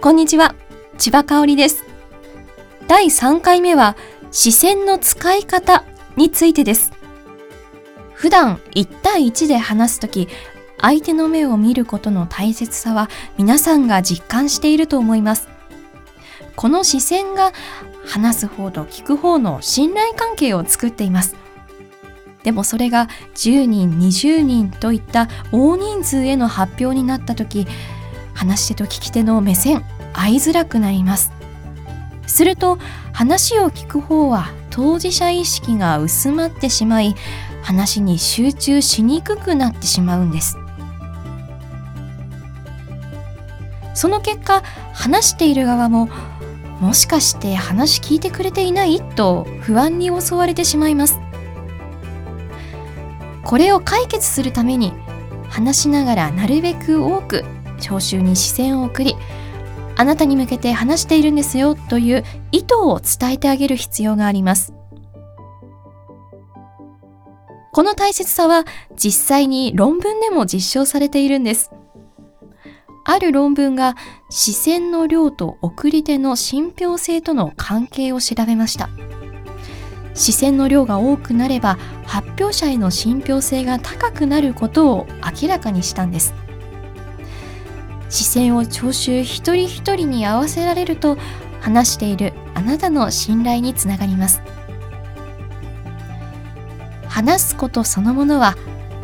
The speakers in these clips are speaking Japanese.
こんにちは、千葉香織です。第3回目は視線の使い方についてです。普段1対1で話すとき、相手の目を見ることの大切さは皆さんが実感していると思います。この視線が話す方と聞く方の信頼関係を作っています。でもそれが10人、20人といった大人数への発表になった時、話し手と聞き手の目線、合いづらくなります。すると話を聞く方は当事者意識が薄まってしまい、話に集中しにくくなってしまうんです。その結果、話している側ももしかして話聞いてくれていない？と不安に襲われてしまいます。これを解決するために話しながらなるべく多く聴衆に視線を送りあなたに向けて話しているんですよという意図を伝えてあげる必要があります。この大切さは実際に論文でも実証されているんです。ある論文が視線の量と送り手の信憑性との関係を調べました。視線の量が多くなれば発表者への信憑性が高くなることを明らかにしたんです。視線を聴衆一人一人に合わせられると話しているあなたの信頼につながります。話すことそのものは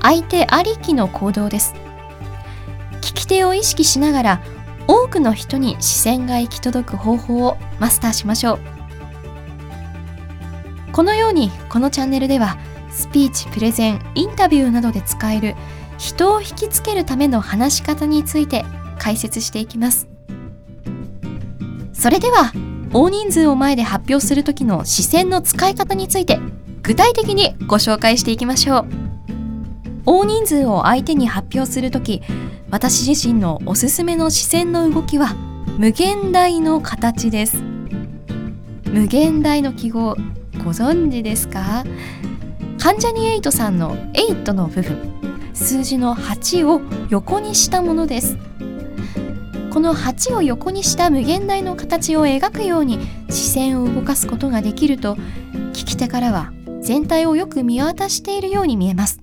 相手ありきの行動です。聞き手を意識しながら多くの人に視線が行き届く方法をマスターしましょう。このようにこのチャンネルではスピーチプレゼンインタビューなどで使える人を引きつけるための話し方について解説していきます。それでは大人数を前で発表する時の視線の使い方について具体的にご紹介していきましょう。大人数を相手に発表する時私自身のおすすめの視線の動きは無限大の形です。無限大の記号ご存知ですか？関ジャニ∞さんの8の部分数字の8を横にしたものです。この8を横にした無限大の形を描くように視線を動かすことができると聞き手からは全体をよく見渡しているように見えます。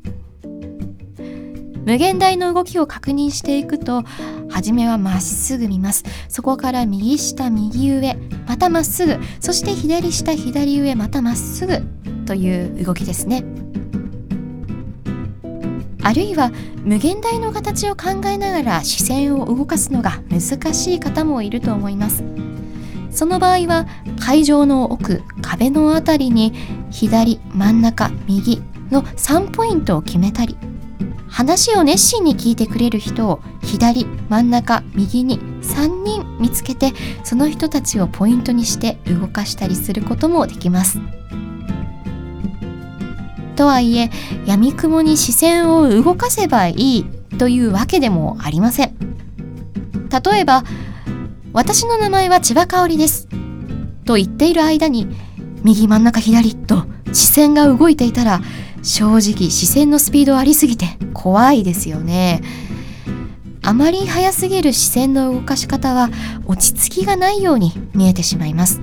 無限大の動きを確認していくと初めはまっすぐ見ます。そこから右下右上またまっすぐ。そして左下左上またまっすぐという動きですね。あるいは無限大の形を考えながら視線を動かすのが難しい方もいると思います。その場合は会場の奥壁のあたりに左真ん中右の3ポイントを決めたり話を熱心に聞いてくれる人を左真ん中右に3人見つけてその人たちをポイントにして動かしたりすることもできます。とはいえ闇雲に視線を動かせばいいというわけでもありません。例えば私の名前は千葉香織です。と言っている間に右真ん中左と視線が動いていたら正直視線のスピードありすぎて怖いですよね。あまり速すぎる視線の動かし方は落ち着きがないように見えてしまいます。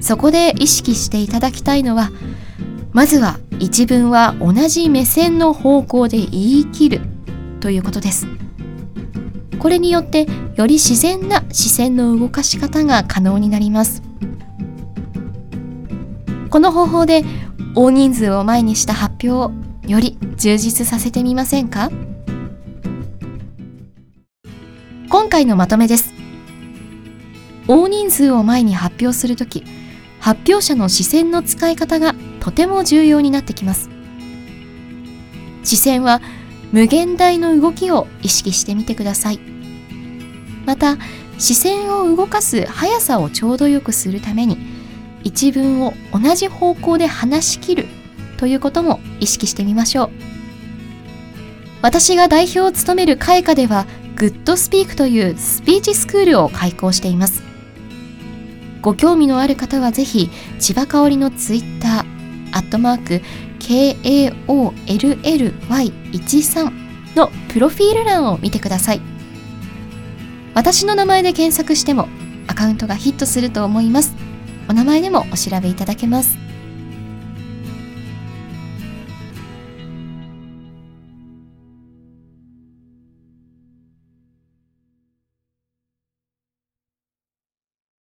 そこで意識していただきたいのはまずは一文は同じ目線の方向で言い切るということです。これによってより自然な視線の動かし方が可能になります。この方法で大人数を前にした発表をより充実させてみませんか？今回のまとめです。大人数を前に発表するとき発表者の視線の使い方がとても重要になってきます。視線は無限大の動きを意識してみてください。また視線を動かす速さをちょうどよくするために一文を同じ方向で話し切るということも意識してみましょう。私が代表を務める会科ではグッドスピークというスピーチスクールを開講しています。ご興味のある方はぜひ千葉香織のツイッターアットマーク KAOLLY13 のプロフィール欄を見てください。私の名前で検索してもアカウントがヒットすると思います。お名前でもお調べいただけます。